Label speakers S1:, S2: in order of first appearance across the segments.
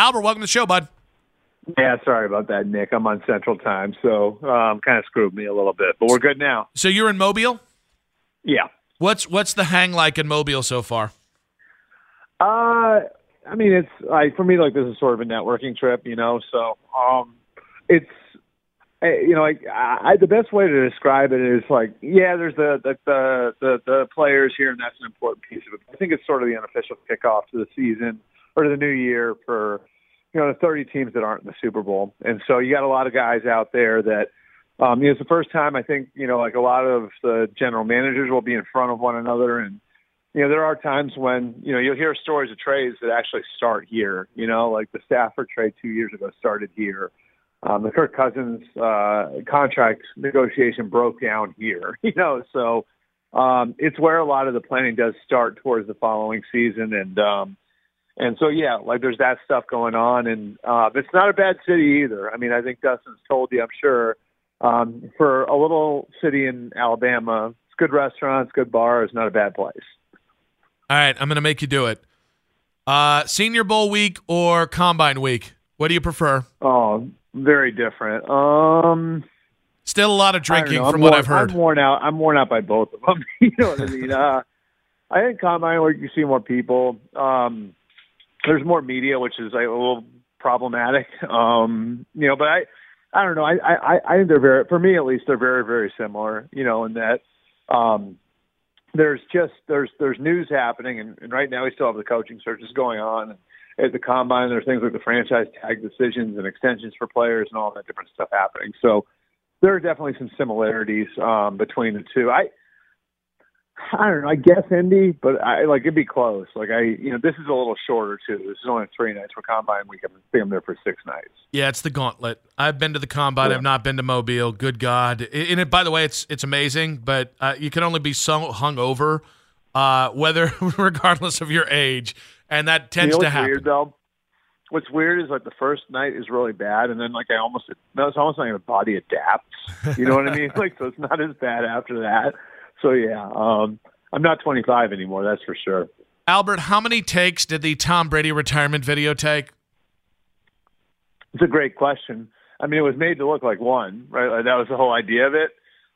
S1: Albert, welcome to the show, bud.
S2: Yeah, sorry about that, Nick. I'm on Central Time, so um, kind of screwed me a little bit, but we're good now.
S1: So you're in Mobile?
S2: Yeah.
S1: What's what's the hang like in Mobile so far?
S2: Uh, I mean, it's like for me, like this is sort of a networking trip, you know. So, um, it's eh, you know, like I, the best way to describe it is like, yeah, there's the the the the, the players here, and that's an important piece of it. I think it's sort of the unofficial kickoff to the season or the new year for you know the 30 teams that aren't in the Super Bowl, and so you got a lot of guys out there that. Um, you know, it's the first time I think you know, like a lot of the general managers will be in front of one another, and you know, there are times when, you know, you'll hear stories of trades that actually start here, you know, like the Stafford trade two years ago started here. Um, the Kirk Cousins uh, contract negotiation broke down here, you know, so um, it's where a lot of the planning does start towards the following season. And, um, and so, yeah, like there's that stuff going on. And uh, it's not a bad city either. I mean, I think Dustin's told you, I'm sure, um, for a little city in Alabama, it's good restaurants, good bars, not a bad place.
S1: All right, I'm going to make you do it. Uh, Senior Bowl week or Combine week? What do you prefer?
S2: Oh, very different. Um,
S1: Still a lot of drinking from
S2: worn,
S1: what I've heard.
S2: I'm worn out. I'm worn out by both of them. you know what I mean? Uh, I think Combine week you see more people. Um, there's more media, which is like, a little problematic. Um, you know, but I, I don't know. I, I, I think they're very, for me at least, they're very, very similar. You know, in that. Um, there's just there's there's news happening, and, and right now we still have the coaching searches going on. And at the combine, there's things like the franchise tag decisions and extensions for players and all that different stuff happening. So there are definitely some similarities um, between the two. I I don't know. I guess Indy, but I like it'd be close. Like I, you know, this is a little shorter too. This is only three nights for combine week. I think I'm there for six nights.
S1: Yeah, it's the gauntlet. I've been to the combine.
S2: Yeah.
S1: I've not been to Mobile. Good God! And it, by the way, it's it's amazing, but uh, you can only be so hungover, uh, whether regardless of your age, and that tends
S2: you know
S1: to happen.
S2: Weird though. What's weird is like the first night is really bad, and then like I almost no, it's almost like your body adapts. You know what I mean? Like so, it's not as bad after that. So yeah, um, I'm not 25 anymore. That's for sure.
S1: Albert, how many takes did the Tom Brady retirement video take?
S2: It's a great question. I mean, it was made to look like one, right? Like, that was the whole idea of it.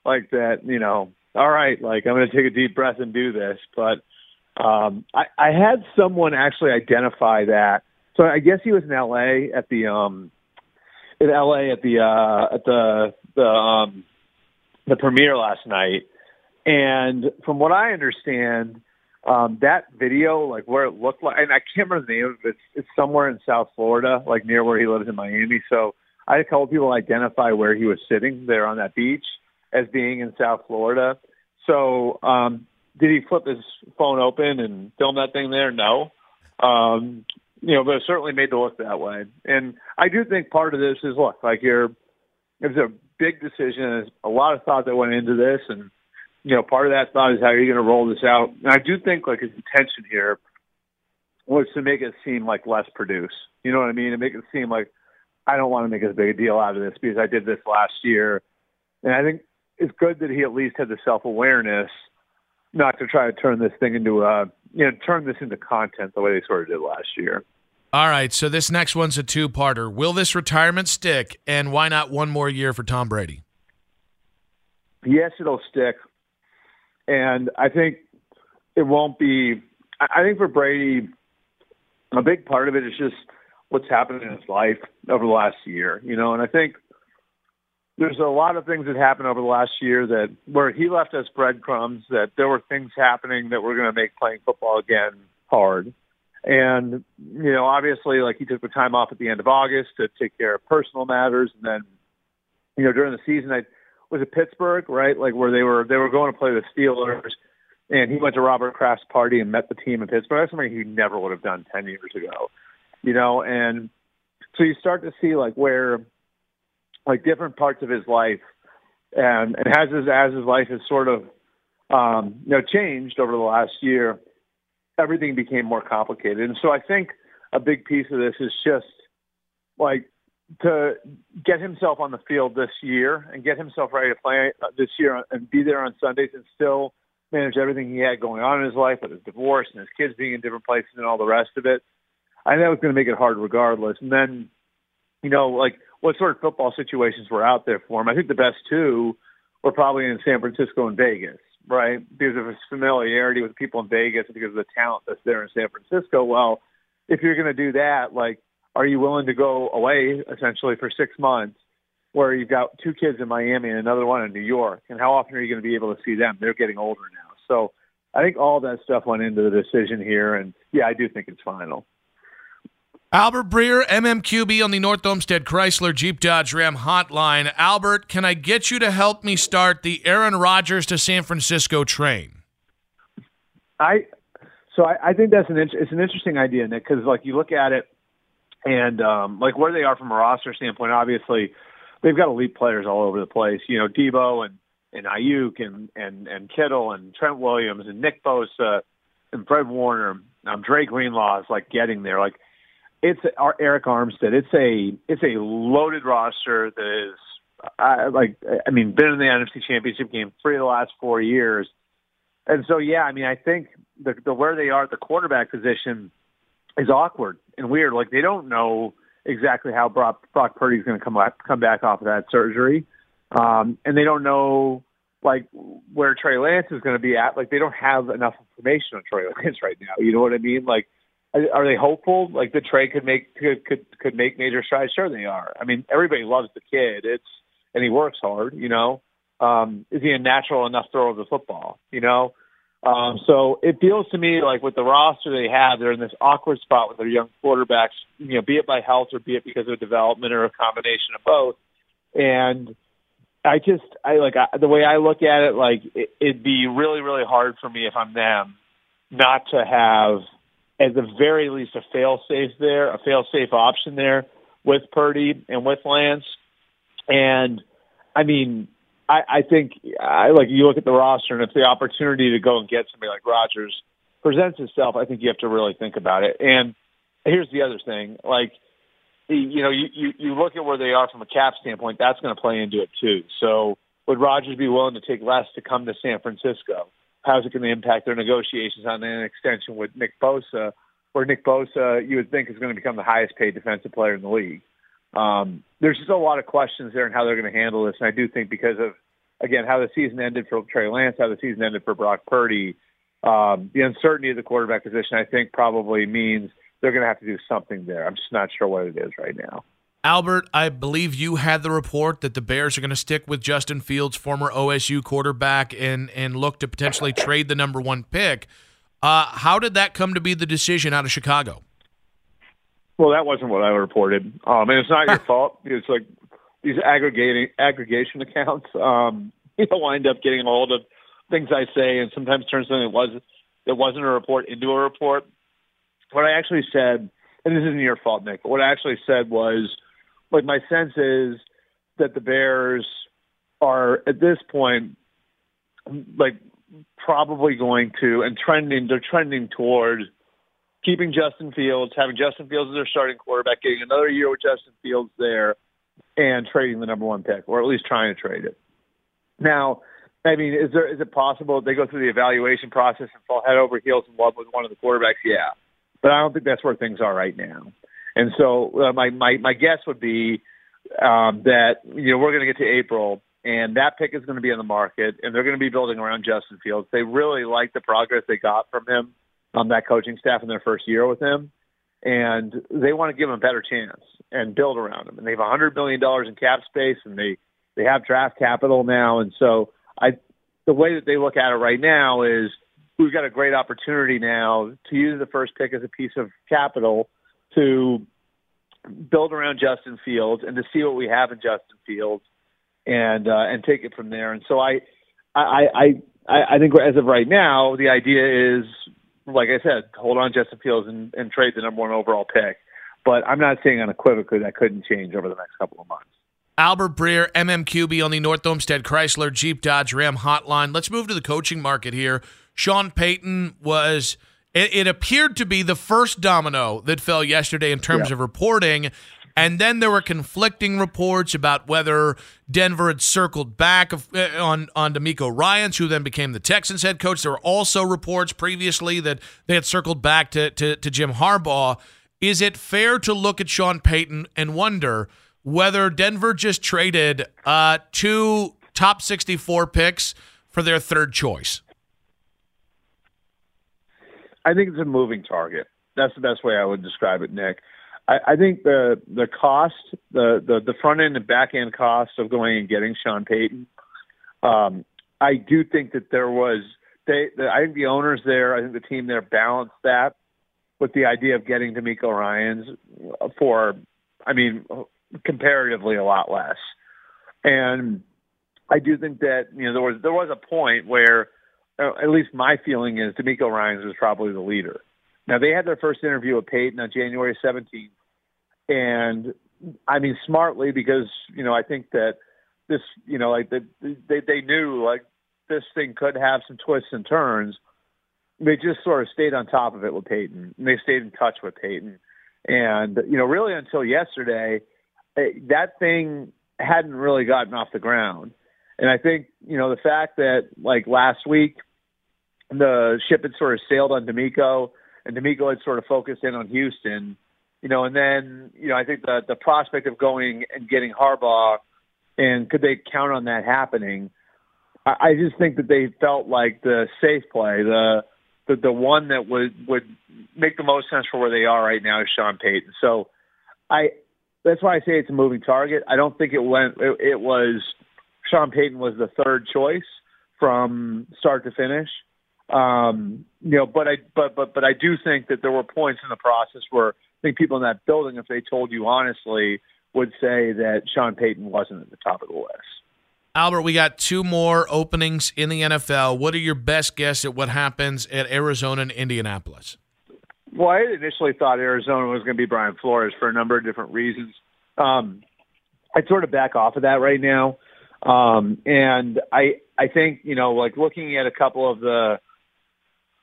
S2: Like that, you know, all right, like I'm going to take a deep breath and do this. But um, I, I had someone actually identify that. So I guess he was in L.A. at the um, in L.A. at the uh, at the the um, the premiere last night, and from what I understand, um, that video, like where it looked like, and I can't remember the name of it. It's, it's somewhere in South Florida, like near where he lives in Miami. So I had a couple people identify where he was sitting there on that beach as being in South Florida. So um, did he flip his phone open and film that thing there? No. Um, you know, but it certainly made it look that way. And I do think part of this is look like you're. It was a big decision. There's a lot of thought that went into this, and you know, part of that thought is how are you going to roll this out. And I do think like his intention here was to make it seem like less produce. You know what I mean? To make it seem like I don't want to make as big a deal out of this because I did this last year. And I think it's good that he at least had the self awareness not to try to turn this thing into a you know turn this into content the way they sort of did last year.
S1: All right, so this next one's a two-parter. Will this retirement stick, and why not one more year for Tom Brady?
S2: Yes, it'll stick, and I think it won't be. I think for Brady, a big part of it is just what's happened in his life over the last year, you know, and I think there's a lot of things that happened over the last year that where he left us breadcrumbs that there were things happening that were going to make playing football again hard. And, you know, obviously, like he took the time off at the end of August to take care of personal matters. And then, you know, during the season, I was it Pittsburgh, right? Like where they were, they were going to play the Steelers and he went to Robert Kraft's party and met the team in Pittsburgh. That's something he never would have done 10 years ago, you know, and so you start to see like where like different parts of his life, and and as his as his life has sort of um, you know changed over the last year, everything became more complicated. And so I think a big piece of this is just like to get himself on the field this year and get himself ready to play uh, this year and be there on Sundays and still manage everything he had going on in his life with his divorce and his kids being in different places and all the rest of it. I that was going to make it hard regardless. And then, you know, like what sort of football situations were out there for him. I think the best two were probably in San Francisco and Vegas, right? Because of his familiarity with people in Vegas and because of the talent that's there in San Francisco. Well, if you're going to do that, like, are you willing to go away essentially for six months where you've got two kids in Miami and another one in New York? And how often are you going to be able to see them? They're getting older now. So I think all that stuff went into the decision here. And yeah, I do think it's final.
S1: Albert Breer, MMQB on the North Olmsted Chrysler Jeep Dodge Ram hotline. Albert, can I get you to help me start the Aaron Rodgers to San Francisco train?
S2: I so I, I think that's an it's an interesting idea, Nick, because like you look at it and um, like where they are from a roster standpoint. Obviously, they've got elite players all over the place. You know, Deebo and and Aiyuk and and and Kittle and Trent Williams and Nick Bosa and Fred Warner. Um, Dre Greenlaw is like getting there. Like it's our Arik Armstead. It's a it's a loaded roster that is I, like I mean been in the NFC Championship game three of the last four years, and so yeah, I mean I think the the where they are at the quarterback position is awkward and weird. Like they don't know exactly how Brock, Brock Purdy is going to come back come back off of that surgery, um, and they don't know like where Trey Lance is going to be at. Like they don't have enough information on Trey Lance right now. You know what I mean? Like are they hopeful? Like the Trey could make could could could make major strides? Sure, they are. I mean, everybody loves the kid. It's and he works hard. You know, um, is he a natural enough thrower of the football? You know, um, so it feels to me like with the roster they have, they're in this awkward spot with their young quarterbacks. You know, be it by health or be it because of development or a combination of both. And I just I like I, the way I look at it, like it, it'd be really really hard for me if I'm them not to have at the very least a fail safe there, a fail safe option there with Purdy and with Lance. And I mean, I, I think I like you look at the roster, and if the opportunity to go and get somebody like Rodgers presents itself, I think you have to really think about it. And here's the other thing, like you know, you, you, you look at where they are from a cap standpoint, that's going to play into it too. So would Rodgers be willing to take less to come to San Francisco? how's it going to impact their negotiations on an extension with Nick Bosa, where Nick Bosa you would think is going to become the highest paid defensive player in the league. Um, there's just a lot of questions there and how they're going to handle this, and I do think because of again how the season ended for Trey Lance, how the season ended for Brock Purdy, um, the uncertainty of the quarterback position, I think probably means they're going to have to do something there. I'm just not sure what it is right now.
S1: Albert, I believe you had the report that the Bears are going to stick with Justin Fields, former OSU quarterback, and and look to potentially trade the number one pick. Uh, how did that come to be the decision out of Chicago?
S2: Well, that wasn't what I reported. Um, and it's not your fault. It's like these aggregating aggregation accounts. Um, you know, wind up getting a hold of things I say, and sometimes turns something that was that wasn't a report into a report. What I actually said, and this isn't your fault, Nick. But what I actually said was like my sense is that the Bears are at this point like probably going to and trending they're trending toward keeping Justin Fields, having Justin Fields as their starting quarterback, getting another year with Justin Fields there, and trading the number one pick, or at least trying to trade it. Now, I mean, is there is it possible they go through the evaluation process and fall head over heels in love with one of the quarterbacks? Yeah, but I don't think that's where things are right now. And so uh, my my my guess would be um, that you know we're going to get to April and that pick is going to be in the market, and they're going to be building around Justin Fields. They really like the progress they got from him on that coaching staff in their first year with him, and they want to give him a better chance and build around him. And they have a hundred million dollars in cap space, and they they have draft capital now, and so I the way that they look at it right now is we've got a great opportunity now to use the first pick as a piece of capital to build around Justin Fields and to see what we have in Justin Fields and uh, and take it from there. And so I, I, I, I think as of right now, the idea is, like I said, hold on Justin Fields and, and trade the number one overall pick. But I'm not saying unequivocally that couldn't change over the next couple of months.
S1: Albert Breer, MMQB on the North Olmsted Chrysler Jeep Dodge Ram hotline. Let's move to the coaching market here. Sean Payton was. It, it appeared to be the first domino that fell yesterday in terms
S2: Yeah.
S1: of reporting. And then there were conflicting reports about whether Denver had circled back uh, on on DeMeco Ryans, who then became the Texans head coach. There were also reports previously that they had circled back to, to, to Jim Harbaugh. Is it fair to look at Sean Payton and wonder whether Denver just traded uh, two top 64 picks for their third choice?
S2: I think it's a moving target. That's the best way I would describe it, Nick. I, I think the the cost, the, the the front end and back end cost of going and getting Sean Payton. Um, I do think that there was they. The, I think the owners there, I think the team there balanced that with the idea of getting DeMeco Ryan's for, I mean, comparatively a lot less. And I do think that you know there was there was a point where, uh, at least my feeling is DeMeco Ryan's was probably the leader. Now they had their first interview with Payton on January 17th, and I mean smartly because you know I think that this you know like the, they they knew like this thing could have some twists and turns. They just sort of stayed on top of it with Payton. And they stayed in touch with Payton, and you know really until yesterday, eh, that thing hadn't really gotten off the ground. And I think you know the fact that like last week the ship had sort of sailed on DeMeco, and DeMeco had sort of focused in on Houston, you know, and then you know I think the the prospect of going and getting Harbaugh, and could they count on that happening? I, I just think that they felt like the safe play, the the the one that would would make the most sense for where they are right now is Sean Payton. So I that's why I say it's a moving target. I don't think it went. It, it was Sean Payton was the third choice from start to finish. Um, you know, but I but but but I do think that there were points in the process where I think people in that building, if they told you honestly, would say that Sean Payton wasn't at the top of the list.
S1: Albert, we got two more openings in the NFL. What are your best guess at what happens at Arizona and Indianapolis?
S2: Well, I initially thought Arizona was going to be Brian Flores for a number of different reasons. Um, I'd sort of back off of that right now. Um, and I, I think, you know, like looking at a couple of the,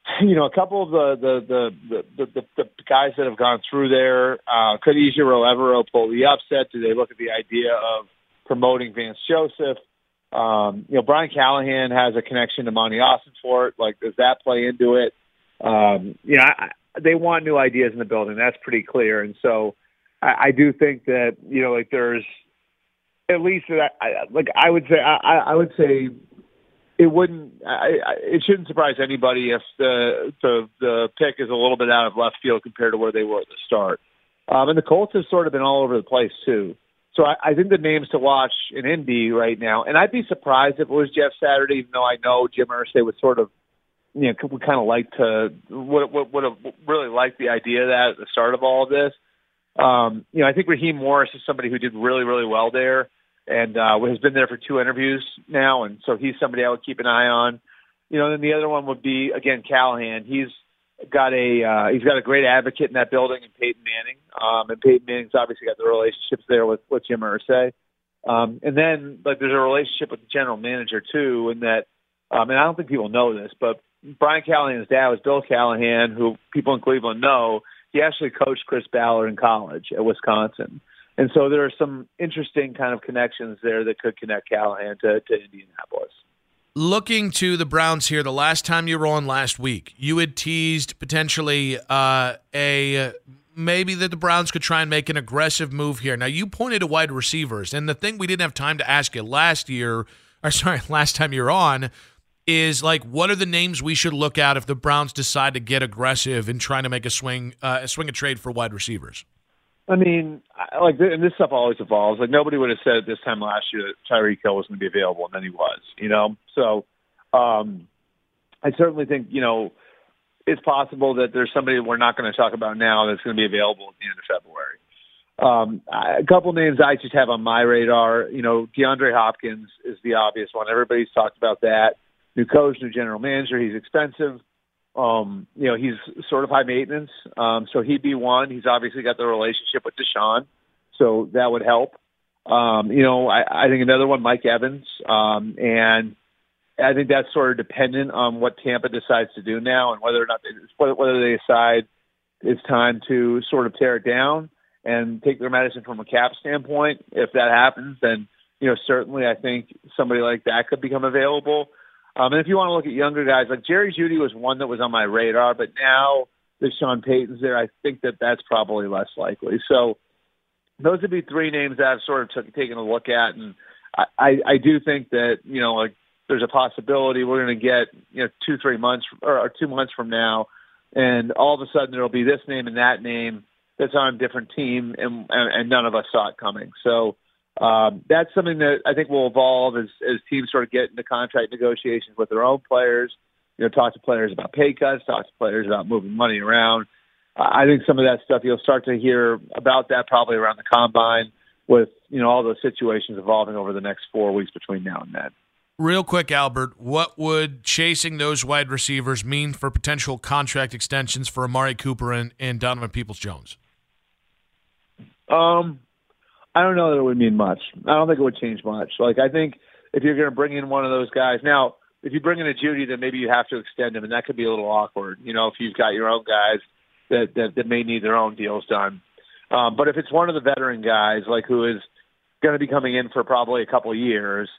S2: you know, a couple of the, the, the, the, the, the guys that have gone through there, uh, could Ejiro Evero pull the upset? Do they look at the idea of promoting Vance Joseph? Um, you know, Brian Callahan has a connection to Monti Ossenfort. Like, does that play into it? Um, you know, I, they want new ideas in the building. That's pretty clear. And so I, I do think that, you know, like there's at least, that I, like I would say, I, I would say it wouldn't, I, I, it shouldn't surprise anybody if the, the, the pick is a little bit out of left field compared to where they were at the start. Um, and the Colts have sort of been all over the place too. So I, I think the names to watch in Indy right now, and I'd be surprised if it was Jeff Saturday, even though I know Jim Irsay would sort of, you know, would kind of like to would would, would have really liked the idea of that at the start of all of this. Um, you know, I think Raheem Morris is somebody who did really really well there, and uh, has been there for two interviews now, and so he's somebody I would keep an eye on. You know, then the other one would be again Callahan. He's got a uh, he's got a great advocate in that building in Peyton Manning. Um, and Peyton Manning's obviously got the relationships there with with Jim Irsay. Um, and then like there's a relationship with the general manager too, in that um, and I don't think people know this, but Brian Callahan's dad was Bill Callahan, who people in Cleveland know. He actually coached Chris Ballard in college at Wisconsin. And so there are some interesting kind of connections there that could connect Callahan to, to Indianapolis.
S1: Looking to the Browns here, the last time you were on last week, you had teased potentially uh, a maybe that the Browns could try and make an aggressive move here. Now you pointed to wide receivers, and the thing we didn't have time to ask you last year, or sorry, last time you're on, is like what are the names we should look at if the Browns decide to get aggressive in trying to make a swing, uh, a swing a trade for wide receivers.
S2: I mean, like, and this stuff always evolves. Like nobody would have said at this time last year that Tyreek Hill was going to be available, and then he was. You know, so um, I certainly think you know it's possible that there's somebody we're not going to talk about now that's going to be available at the end of February. Um, a couple names I just have on my radar. You know, DeAndre Hopkins is the obvious one. Everybody's talked about that. New coach, new general manager. He's expensive. Um, you know, he's sort of high maintenance. Um, so he'd be one. He's obviously got the relationship with Deshaun, so that would help. Um, you know, I, I think another one, Mike Evans, um, and I think that's sort of dependent on what Tampa decides to do now and whether or not they, whether they decide it's time to sort of tear it down and take their medicine from a cap standpoint. If that happens, then you know certainly I think somebody like that could become available. Um, and if you want to look at younger guys, like Jerry Jeudy was one that was on my radar, but now that Sean Payton's there, I think that that's probably less likely. So those would be three names that I've sort of took, taken a look at, and I, I, I do think that you know like there's a possibility we're going to get you know two three months or, or two months from now, and all of a sudden there'll be this name and that name that's on a different team, and and, and none of us saw it coming. So um, that's something that I think will evolve as as teams sort of get into contract negotiations with their own players. You know, talk to players about pay cuts, talk to players about moving money around. I think some of that stuff you'll start to hear about that probably around the combine with you know all those situations evolving over the next four weeks between now and then.
S1: Real quick, Albert, what would chasing those wide receivers mean for potential contract extensions for Amari Cooper and, and Donovan Peoples Jones?
S2: Um, I don't know that it would mean much. I don't think it would change much. Like I think if you're going to bring in one of those guys now, if you bring in a Jeudy, then maybe you have to extend him, and that could be a little awkward. You know, if you've got your own guys that that, that may need their own deals done. Um, but if it's one of the veteran guys, like who is going to be coming in for probably a couple of years,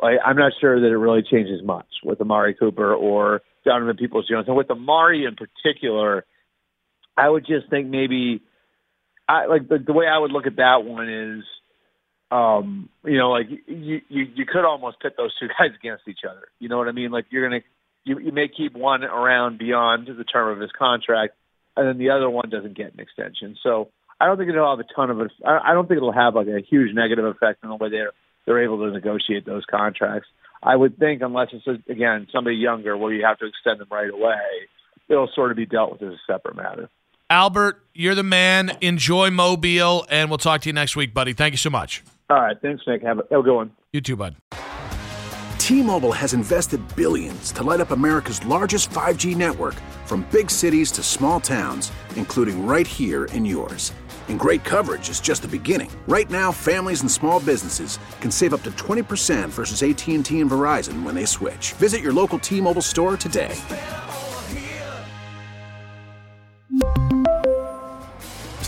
S2: like I'm not sure that it really changes much with Amari Cooper or Donovan Peoples Jones, and with Amari in particular, I would just think maybe I like the, the way I would look at that one is, um, you know, like you, you you could almost pit those two guys against each other. You know what I mean? Like you're gonna you, you may keep one around beyond the term of his contract, and then the other one doesn't get an extension. So I don't think it'll have a ton of. I don't think it'll have like a huge negative effect on the way they're they're able to negotiate those contracts. I would think, unless it's a, again somebody younger where you have to extend them right away, it'll sort of be dealt with as a separate matter.
S1: Albert, you're the man. Enjoy Mobile, and we'll talk to you next week, buddy. Thank you so much.
S2: All right. Thanks, Nick. Have a, have a good one.
S1: You too, bud.
S3: T Mobile has invested billions to light up America's largest 5G network from big cities to small towns, including right here in yours. And great coverage is just the beginning. Right now, families and small businesses can save up to 20% versus AT&T and Verizon when they switch. Visit your local T-Mobile store today.